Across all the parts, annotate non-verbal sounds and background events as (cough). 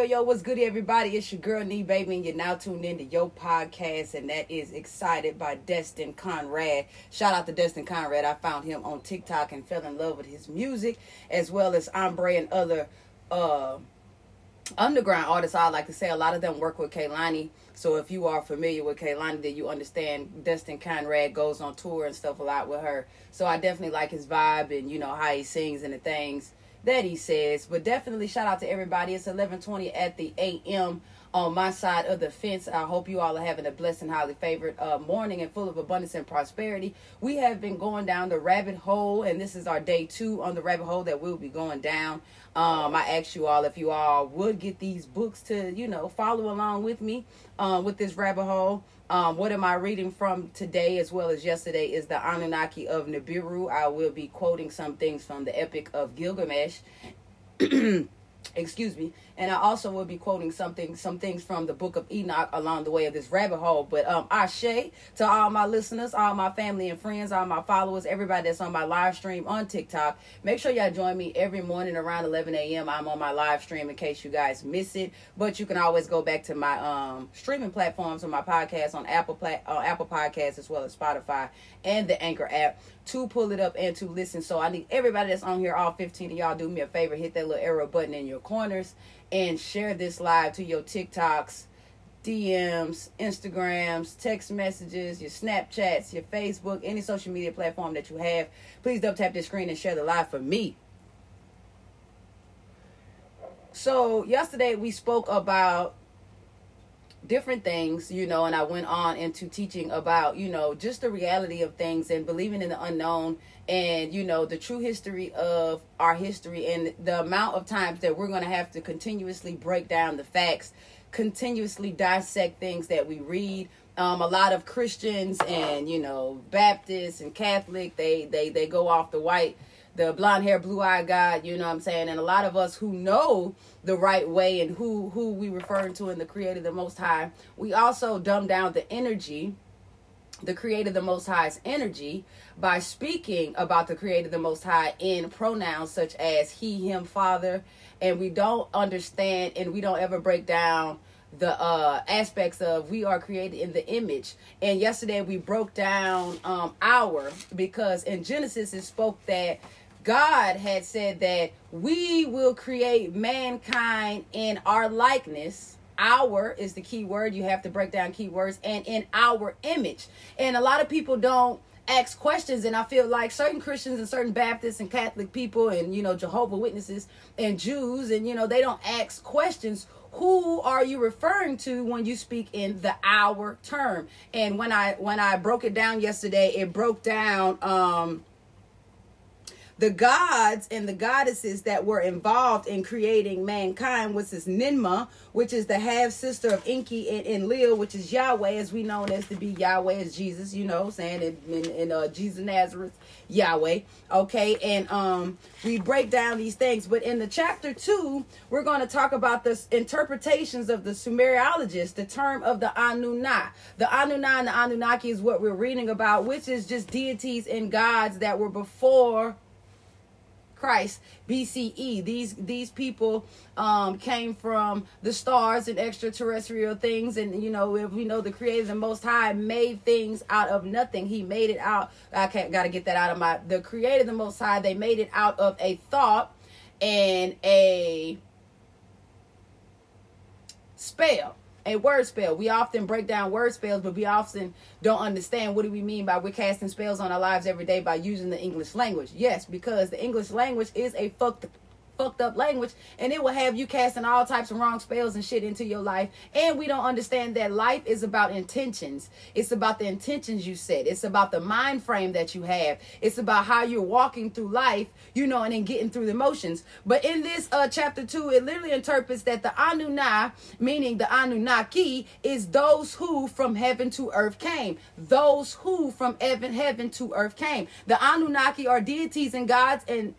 Yo, yo, what's good, everybody? It's your girl, Nee Baby, and you're now tuned in to Yo Podcast, and that is Excited by Destin Conrad. Shout out to Destin Conrad. I found him on TikTok and fell in love with his music, as well as Ombre and other uh, underground artists. I like to say a lot of them work with Kehlani. So if you are familiar with Kehlani, then you understand Destin Conrad goes on tour and stuff a lot with her. So I definitely like his vibe and, you know, how he sings and the things that he says. But definitely shout out to everybody. It's 11:20 at the a.m. on my side of the fence. I hope you all are having a blessed and highly favored uh, morning and full of abundance and prosperity. We have been going down the rabbit hole, and this is our day two on the rabbit hole that we'll be going down. Um, I asked you all if you all would get these books to, you know, follow along with me um, with this rabbit hole. Um, what am I reading from today as well as yesterday is the Anunnaki of Nibiru. I will be quoting some things from the Epic of Gilgamesh. (clears throat) Excuse me and I also will be quoting something, some things from the book of Enoch along the way of this rabbit hole. But um, Ashe to all my listeners, all my family and friends, all my followers, everybody that's on my live stream on TikTok. Make sure y'all join me every morning around 11 a.m. I'm on my live stream in case you guys miss it. But you can always go back to my um, streaming platforms on my podcast on Apple uh, Apple Podcasts as well as Spotify and the Anchor app to pull it up and to listen. So I need everybody that's on here, all 15 of y'all, do me a favor, hit that little arrow button in your corners and share this live to your TikToks, DMs, Instagrams, text messages, your Snapchats, your Facebook, any social media platform that you have. Please double tap the screen and share the live for me. So, yesterday we spoke about different things, you know, and I went on into teaching about, you know, just the reality of things and believing in the unknown and, you know, the true history of our history and the amount of times that we're going to have to continuously break down the facts, continuously dissect things that we read. Um, a lot of Christians and, you know, Baptists and Catholic, they, they, they go off the white the blonde hair, blue eyed God, you know what I'm saying? And a lot of us who know the right way and who who we referring to in the creator the most high, we also dumb down the energy, the creator the most high's energy by speaking about the creator the most high in pronouns such as he, him, father, and we don't understand and we don't ever break down the uh aspects of we are created in the image and yesterday we broke down um our because in genesis it spoke that God had said that we will create mankind in our likeness. Our is the key word. You have to break down keywords and in our image. And a lot of people don't ask questions and I feel like certain Christians and certain Baptists and Catholic people and you know Jehovah Witnesses and Jews and you know they don't ask questions who are you referring to when you speak in the our term and when I when I broke it down yesterday it broke down um the gods and the goddesses that were involved in creating mankind was this Ninmah, which is the half sister of Enki and Enlil, which is Yahweh, as we know as to be Yahweh as Jesus, you know, saying in, in, in uh, Jesus Nazareth, Yahweh. Okay, and um, we break down these things, but in the chapter two, we're going to talk about the interpretations of the Sumeriologists, the term of the Anunna. The Anunna and the Anunnaki is what we're reading about, which is just deities and gods that were before Christ BCE. These these people um, came from the stars and extraterrestrial things, and you know if we know the Creator, the Most High, made things out of nothing. He made it out. I can't got to get that out of my. The Creator, the Most High, they made it out of a thought and a spell a word spell. We often break down word spells, but we often don't understand what do we mean by we're casting spells on our lives every day by using the English language. Yes, because the English language is a fucked fucked up language and it will have you casting all types of wrong spells and shit into your life. And we don't understand that life is about intentions. It's about the intentions you set. It's about the mind frame that you have. It's about how you're walking through life you know and then getting through the motions. But in this uh chapter 2 it literally interprets that the anuna meaning the anunnaki is those who from heaven to earth came. Those who from heaven heaven to earth came. The anunnaki are deities and gods and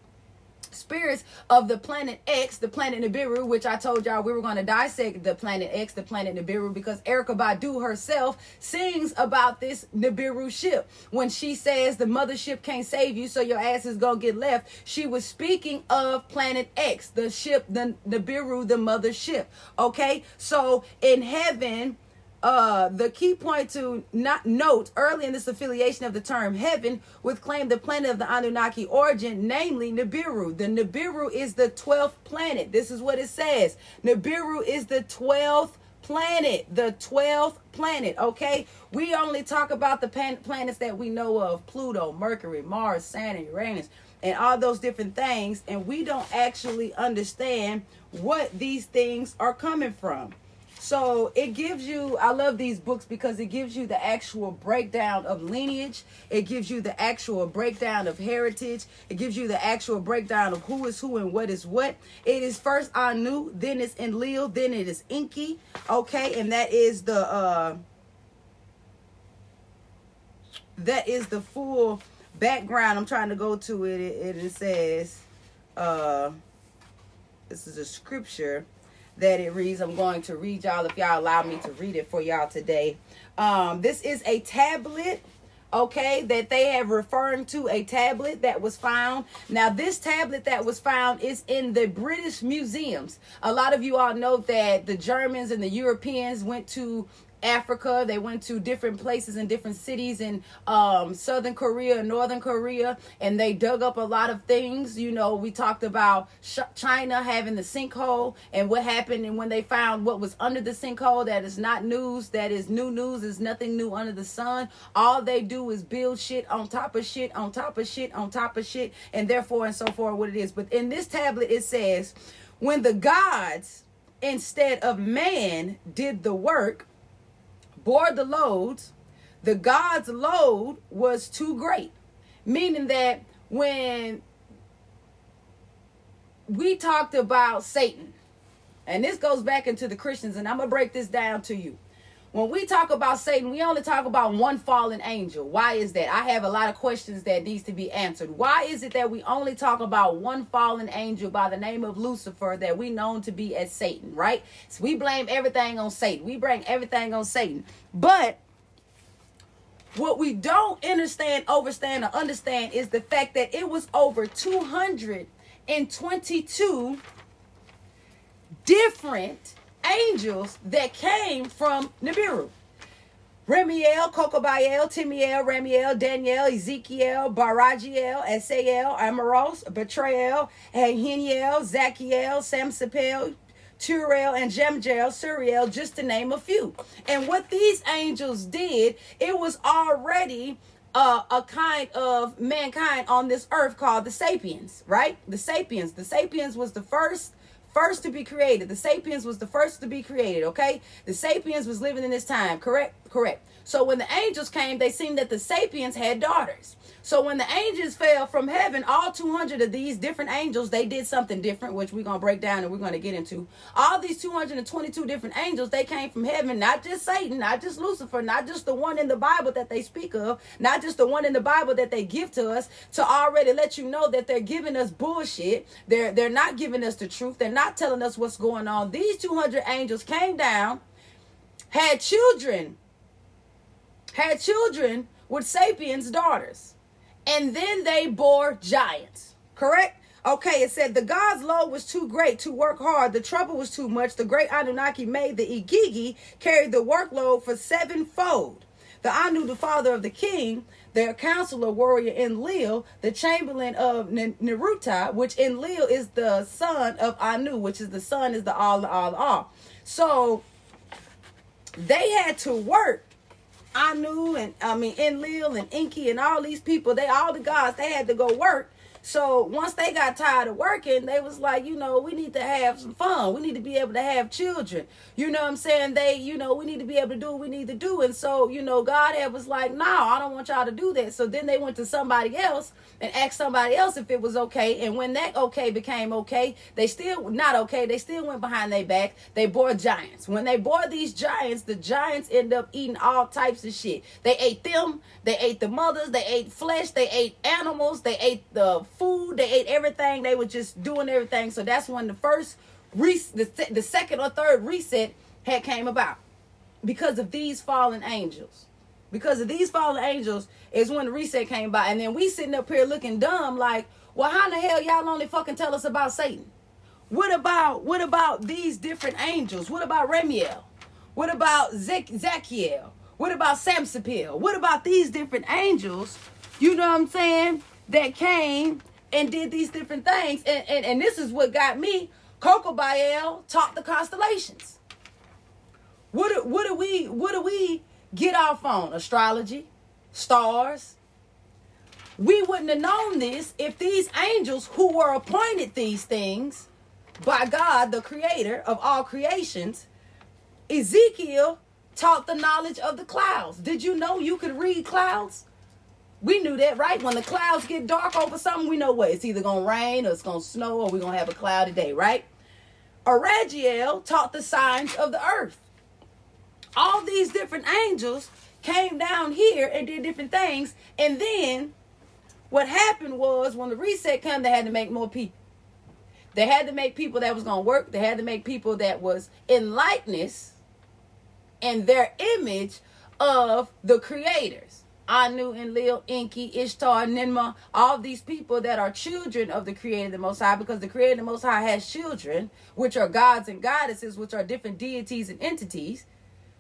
spirits of the planet X, the planet Nibiru, which I told y'all we were going to dissect the planet X, the planet Nibiru, because Erykah Badu herself sings about this Nibiru ship. When she says the mothership can't save you, so your ass is going to get left, she was speaking of planet X, the ship, the Nibiru, the mothership. Okay? So in heaven, uh, the key point to not note early in this affiliation of the term heaven with claim the planet of the Anunnaki origin, namely Nibiru. The Nibiru is the 12th planet. This is what it says. Nibiru is the 12th planet, the 12th planet, okay? We only talk about the pan- planets that we know of Pluto, Mercury, Mars, Saturn, Uranus, and all those different things, and we don't actually understand what these things are coming from. So it gives you, I love these books because it gives you the actual breakdown of lineage. It gives you the actual breakdown of heritage. It gives you the actual breakdown of who is who and what is what. It is first Anu, then it's Enlil, then it is Enki. Okay, and that is the uh that is the full background. I'm trying to go to it. It, it says uh this is a scripture that it reads. I'm going to read y'all if y'all allow me to read it for y'all today. Um, this is a tablet okay that they have referring to a tablet that was found now this tablet that was found is in the british museums a lot of you all know that the germans and the europeans went to Africa. They went to different places and different cities in um, Southern Korea and Northern Korea, and they dug up a lot of things. You know, we talked about China having the sinkhole and what happened, and when they found what was under the sinkhole, that is not news. That is new news. Is nothing new under the sun. All they do is build shit on top of shit on top of shit on top of shit, and therefore and so forth. What it is, but in this tablet it says, when the gods instead of man did the work bore the loads, the God's load was too great. Meaning that when we talked about Satan, and this goes back into the Christians, and I'm going to break this down to you. When we talk about Satan, we only talk about one fallen angel. Why is that? I have a lot of questions that needs to be answered. Why is it that we only talk about one fallen angel by the name of Lucifer that we known to be as Satan, right? So we blame everything on Satan. We bring everything on Satan. But what we don't understand, overstand, or understand is the fact that it was over 222 different angels that came from Nibiru. Remiel, Kokobael, Timiel, Ramiel, Daniel, Ezekiel, Barajiel, Esael, Amoros, Betrael, Hiniel, Zachiel, Samsapel, Turel, and Jemjel, Suriel, just to name a few. And what these angels did, it was already uh, a kind of mankind on this earth called the sapiens, right? The sapiens. The sapiens was the first first to be created. The sapiens was the first to be created, okay? The sapiens was living in this time, correct? Correct. So when the angels came, they seen that the sapiens had daughters. So when the angels fell from heaven, all 200 of these different angels, they did something different, which we're going to break down and we're going to get into. All these 222 different angels, they came from heaven, not just Satan, not just Lucifer, not just the one in the Bible that they speak of, not just the one in the Bible that they give to us to already let you know that they're giving us bullshit. They're they're not giving us the truth. They're not telling us what's going on. These 200 angels came down, had children, had children with sapiens daughters and then they bore giants. Correct? Okay, it said the God's load was too great to work hard. The trouble was too much. The great Anunnaki made the Igigi carry the workload for sevenfold. The Anu, the father of the king, their counselor, warrior Enlil, the chamberlain of Neruta, which Enlil is the son of Anu, which is the son is the all, all, all. So they had to work. Anu and I mean Enlil and Enki and all these people, they all the gods, they had to go work so once they got tired of working, they was like, you know, we need to have some fun. We need to be able to have children. You know what I'm saying? They, you know, we need to be able to do what we need to do. And so, you know, God had was like, no, I don't want y'all to do that. So then they went to somebody else and asked somebody else if it was okay. And when that okay became okay, they still not okay. They still went behind their back. They bore giants. When they bore these giants, the giants end up eating all types of shit. They ate them. They ate the mothers. They ate flesh. They ate animals. They ate the food. They ate everything. They were just doing everything. So that's when the first, the, the second or third reset had came about because of these fallen angels. Because of these fallen angels is when the reset came by. And then we sitting up here looking dumb like, well, how in the hell y'all only fucking tell us about Satan? What about what about these different angels? What about Ramiel? What about Zachiel? What about Samsapil? What about these different angels? You know what I'm saying? That came and did these different things. And, and, and this is what got me. Coco Bael taught the constellations. What do, what do we what do we get off on? Astrology, stars. We wouldn't have known this if these angels who were appointed these things by God, the creator of all creations, Ezekiel taught the knowledge of the clouds. Did you know you could read clouds? We knew that, right? When the clouds get dark over something, we know what it's either gonna rain or it's gonna snow or we're gonna have a cloudy day, right? Aragiel taught the signs of the earth. All these different angels came down here and did different things. And then what happened was when the reset came, they had to make more people. They had to make people that was gonna work. They had to make people that was in likeness and their image of the creators. Anu, Enlil, Enki, Ishtar, Ninmah, all these people that are children of the Creator, the Most High, because the Creator, the Most High, has children, which are gods and goddesses, which are different deities and entities.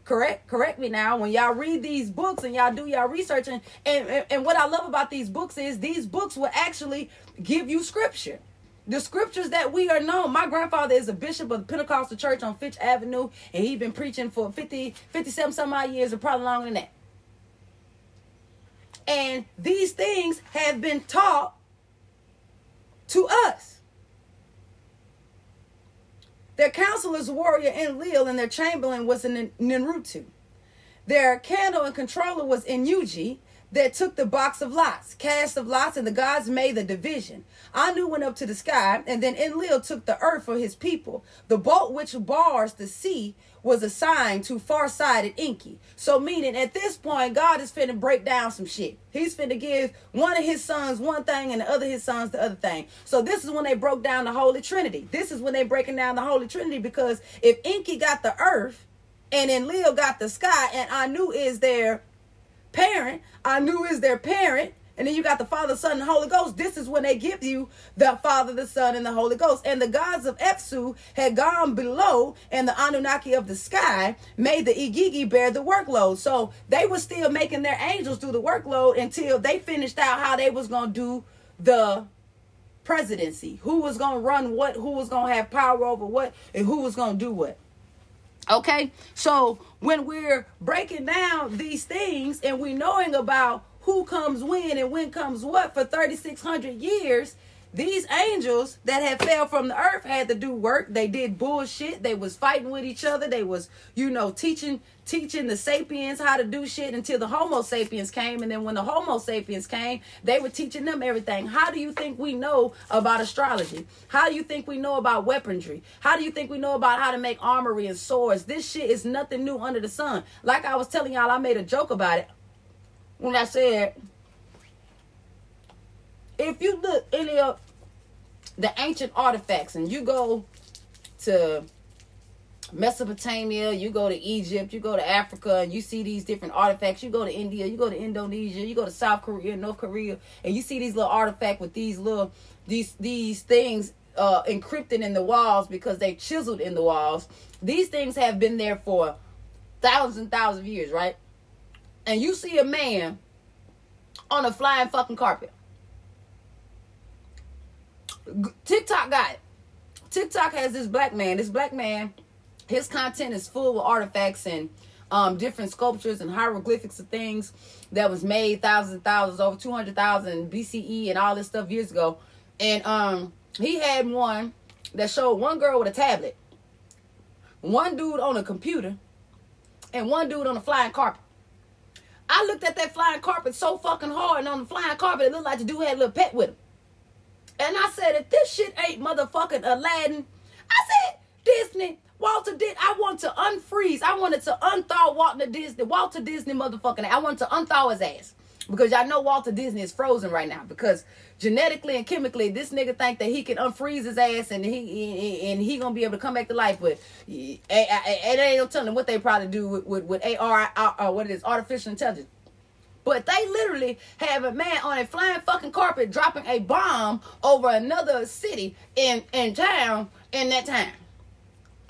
Correct? Correct me now. When y'all read these books and y'all do y'all research, and, and, and what I love about these books is these books will actually give you scripture. The scriptures that we are known. My grandfather is a bishop of the Pentecostal church on Fitch Avenue, and he's been preaching for 50, 57 some odd years, or probably longer than that. And these things have been taught to us. Their counselors, warrior Enlil, and their chamberlain was in Ninrutu. Their candle and controller was Inuji, that took the box of lots, cast of lots, and the gods made the division. Anu went up to the sky, and then Enlil took the earth for his people. The boat which bars the sea was assigned to far-sighted Enki. So meaning at this point, God is finna break down some shit. He's finna give one of his sons one thing and the other his sons the other thing. So this is when they broke down the Holy Trinity. This is when they breaking down the Holy Trinity because if Enki got the earth and then Leo got the sky and Anu is their parent, Anu is their parent, and then you got the Father, Son, and Holy Ghost. This is when they give you the Father, the Son, and the Holy Ghost. And the gods of Epsu had gone below, and the Anunnaki of the sky made the Igigi bear the workload. So they were still making their angels do the workload until they finished out how they was gonna do the presidency. Who was gonna run what? Who was gonna have power over what? And who was gonna do what? Okay, so when we're breaking down these things and we knowing about who comes when and when comes what for 3600 years these angels that had fell from the earth had to do work. They did bullshit. They was fighting with each other. They was you know teaching teaching the sapiens how to do shit until the homo sapiens came. And then when the homo sapiens came they were teaching them everything. How do you think we know about astrology? How do you think we know about weaponry? How do you think we know about how to make armory and swords? This shit is nothing new under the sun. Like i was telling y'all i made a joke about it when I said, if you look any of the ancient artifacts and you go to Mesopotamia, you go to Egypt, you go to Africa, and you see these different artifacts. You go to India, you go to Indonesia, you go to South Korea, North Korea, and you see these little artifacts with these little these these things uh, encrypted in the walls because they chiseled in the walls. These things have been there for thousands and thousands of years, right? And you see a man on a flying fucking carpet. TikTok got it. TikTok has this black man. This black man his content is full of artifacts and um, different sculptures and hieroglyphics of things that was made thousands and thousands, over 200,000 BCE and all this stuff years ago. And um, he had one that showed one girl with a tablet, one dude on a computer, and one dude on a flying carpet. I looked at that flying carpet so fucking hard, and on the flying carpet, it looked like the dude had a little pet with him. And I said, if this shit ain't motherfucking Aladdin, I said, Disney, Walter did. I want to unfreeze. I wanted to unthaw Walter Disney. Walter Disney motherfucking. I want to unthaw his ass because y'all know Walter Disney is frozen right now because genetically and chemically this nigga think that he can unfreeze his ass and he and he gonna be able to come back to life. But eh, eh, eh, and ain't no telling what they probably do with with, with AR or uh, uh, what it is artificial intelligence. But they literally have a man on a flying fucking carpet dropping a bomb over another city in in town in that time.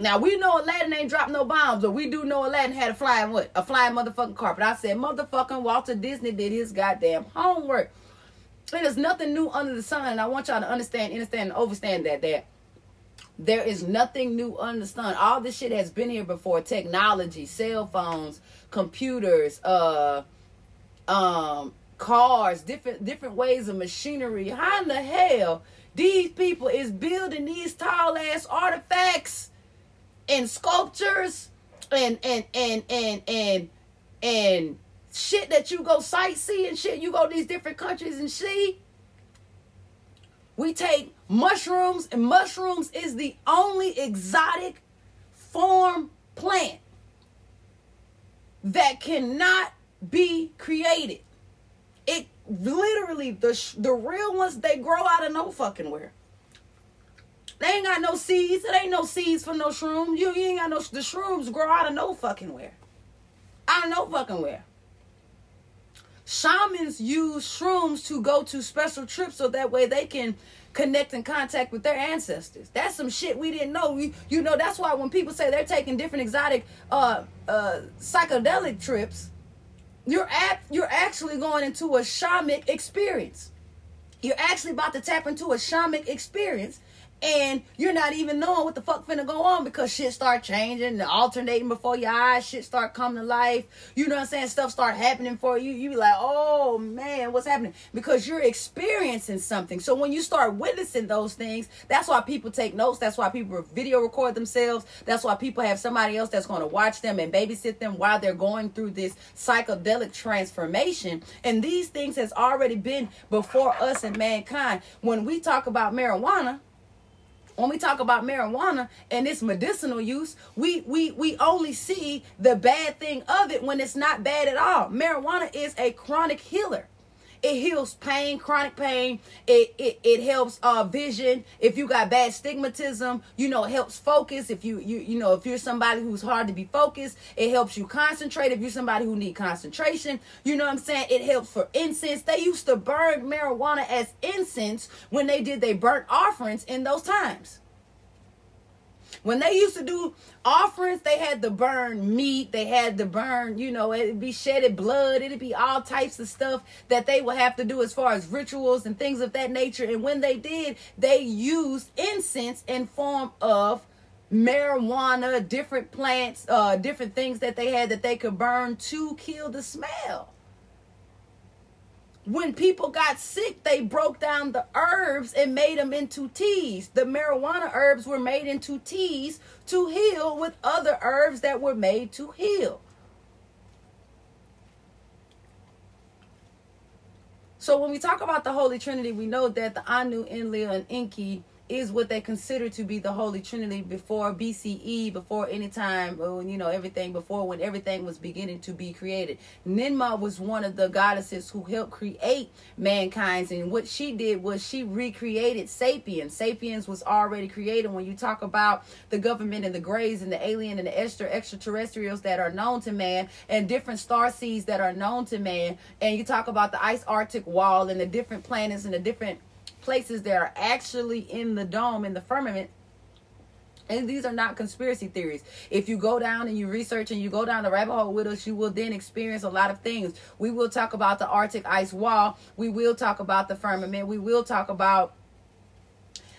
Now we know Aladdin ain't dropped no bombs, but we do know Aladdin had a flying what? A flying motherfucking carpet. I said motherfucking Walter Disney did his goddamn homework. It is nothing new under the sun, and I want y'all to understand, understand, and overstand that that there is nothing new under the sun. All this shit has been here before. Technology, cell phones, computers, uh um cars, different different ways of machinery. How in the hell these people is building these tall ass artifacts? And sculptures and and and and and and shit that you go sightseeing shit you go these different countries and see? We take mushrooms and mushrooms is the only exotic form plant that cannot be created. It literally the the real ones they grow out of no fucking where they ain't got no seeds. It ain't no seeds for no shrooms. You, you ain't got no the shrooms grow out of no fucking where. Out of no fucking where. Shamans use shrooms to go to special trips so that way they can connect and contact with their ancestors. That's some shit we didn't know. You, you know, that's why when people say they're taking different exotic uh uh psychedelic trips, you're at you're actually going into a shamanic experience. You're actually about to tap into a shamanic experience and you're not even knowing what the fuck finna go on because shit start changing and alternating before your eyes. Shit start coming to life. You know what i'm saying? Stuff start happening for you. You be like oh man what's happening? Because you're experiencing something. So when you start witnessing those things that's why people take notes. That's why people video record themselves. That's why people have somebody else that's going to watch them and babysit them while they're going through this psychedelic transformation. And these things has already been before us and mankind. When we talk about marijuana when we talk about marijuana and its medicinal use, we we we only see the bad thing of it when it's not bad at all. Marijuana is a chronic healer. It heals pain, chronic pain. It it, it helps uh vision. If you got bad stigmatism, you know, helps focus. If you you you know, if you're somebody who's hard to be focused, it helps you concentrate. If you're somebody who need concentration, you know what I'm saying? It helps for incense. They used to burn marijuana as incense when they did their burnt offerings in those times. When they used to do offerings, they had to burn meat, they had to burn, you know, it'd be shedded blood, it'd be all types of stuff that they would have to do as far as rituals and things of that nature. And when they did, they used incense in form of marijuana, different plants, uh, different things that they had that they could burn to kill the smell when people got sick, they broke down the herbs and made them into teas. The marijuana herbs were made into teas to heal with other herbs that were made to heal. So when we talk about the Holy Trinity, we know that the Anu, Enlil, and Enki is what they consider to be the Holy Trinity before BCE, before any time, uh, you know, everything before when everything was beginning to be created. Ninmah was one of the goddesses who helped create mankind, and what she did was she recreated Sapiens. Sapiens was already created. When you talk about the government and the grays and the alien and the extra extraterrestrials that are known to man, and different star seeds that are known to man, and you talk about the ice Arctic wall and the different planets and the different places that are actually in the dome in the firmament and these are not conspiracy theories. If you go down and you research and you go down the rabbit hole with us, you will then experience a lot of things. We will talk about the Arctic ice wall. We will talk about the firmament. We will talk about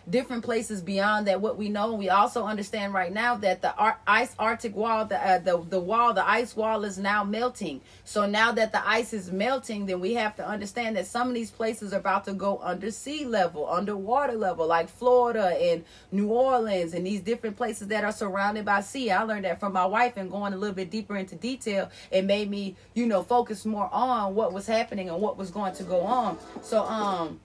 different places beyond that what we know. And we also understand right now that the Ar- ice arctic wall the, uh, the the wall the ice wall is now melting. So now that the ice is melting then we have to understand that some of these places are about to go under sea level underwater level like florida and new orleans and these different places that are surrounded by sea. I learned that from my wife and going a little bit deeper into detail it made me you know focus more on what was happening and what was going to go on. So um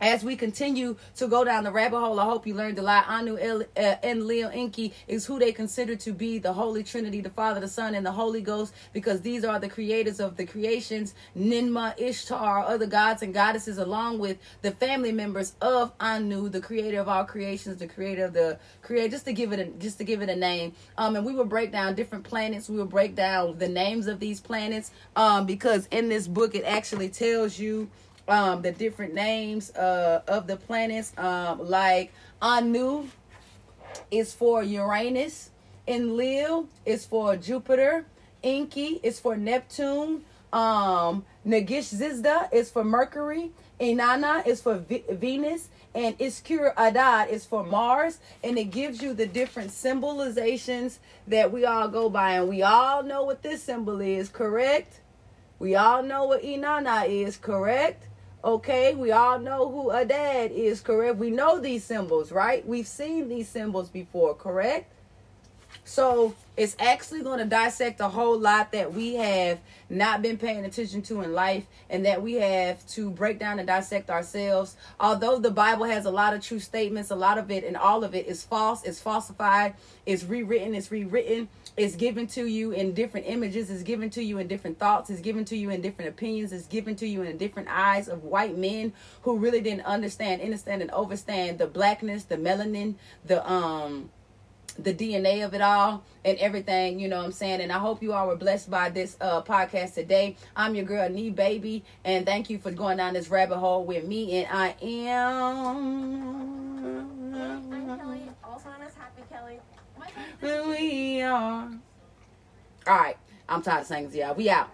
as we continue to go down the rabbit hole, I hope you learned a lot. Anu El, uh, Enlil Enki is who they consider to be the Holy Trinity, the Father, the Son, and the Holy Ghost, because these are the creators of the creations, Ninmah, Ishtar, other gods and goddesses, along with the family members of Anu, the creator of all creations, the creator of the creator, just to give it a, just to give it a name. Um, and we will break down different planets. We will break down the names of these planets, um, because in this book it actually tells you um, the different names uh, of the planets. Um, like Anu is for Uranus, Enlil is for Jupiter, Enki is for Neptune, um, Nagish Zizda is for Mercury, Inanna is for v- Venus, and Iskur Adad is for Mars, and it gives you the different symbolizations that we all go by, and we all know what this symbol is, correct? We all know what Inanna is, correct? Okay, we all know who Adad is, correct? We know these symbols, right? We've seen these symbols before, correct? So it's actually going to dissect a whole lot that we have not been paying attention to in life and that we have to break down and dissect ourselves. Although the Bible has a lot of true statements, a lot of it and all of it is false, it's falsified, it's rewritten, it's rewritten is given to you in different images, is given to you in different thoughts, is given to you in different opinions, is given to you in different eyes of white men who really didn't understand, understand, and overstand the blackness, the melanin, the um the DNA of it all and everything, you know what I'm saying? And I hope you all were blessed by this uh, podcast today. I'm your girl, Nee Baby, and thank you for going down this rabbit hole with me. And I am. I'm Kelly, also known as Happy Kelly we are. All right. I'm tired of saying y'all. We out.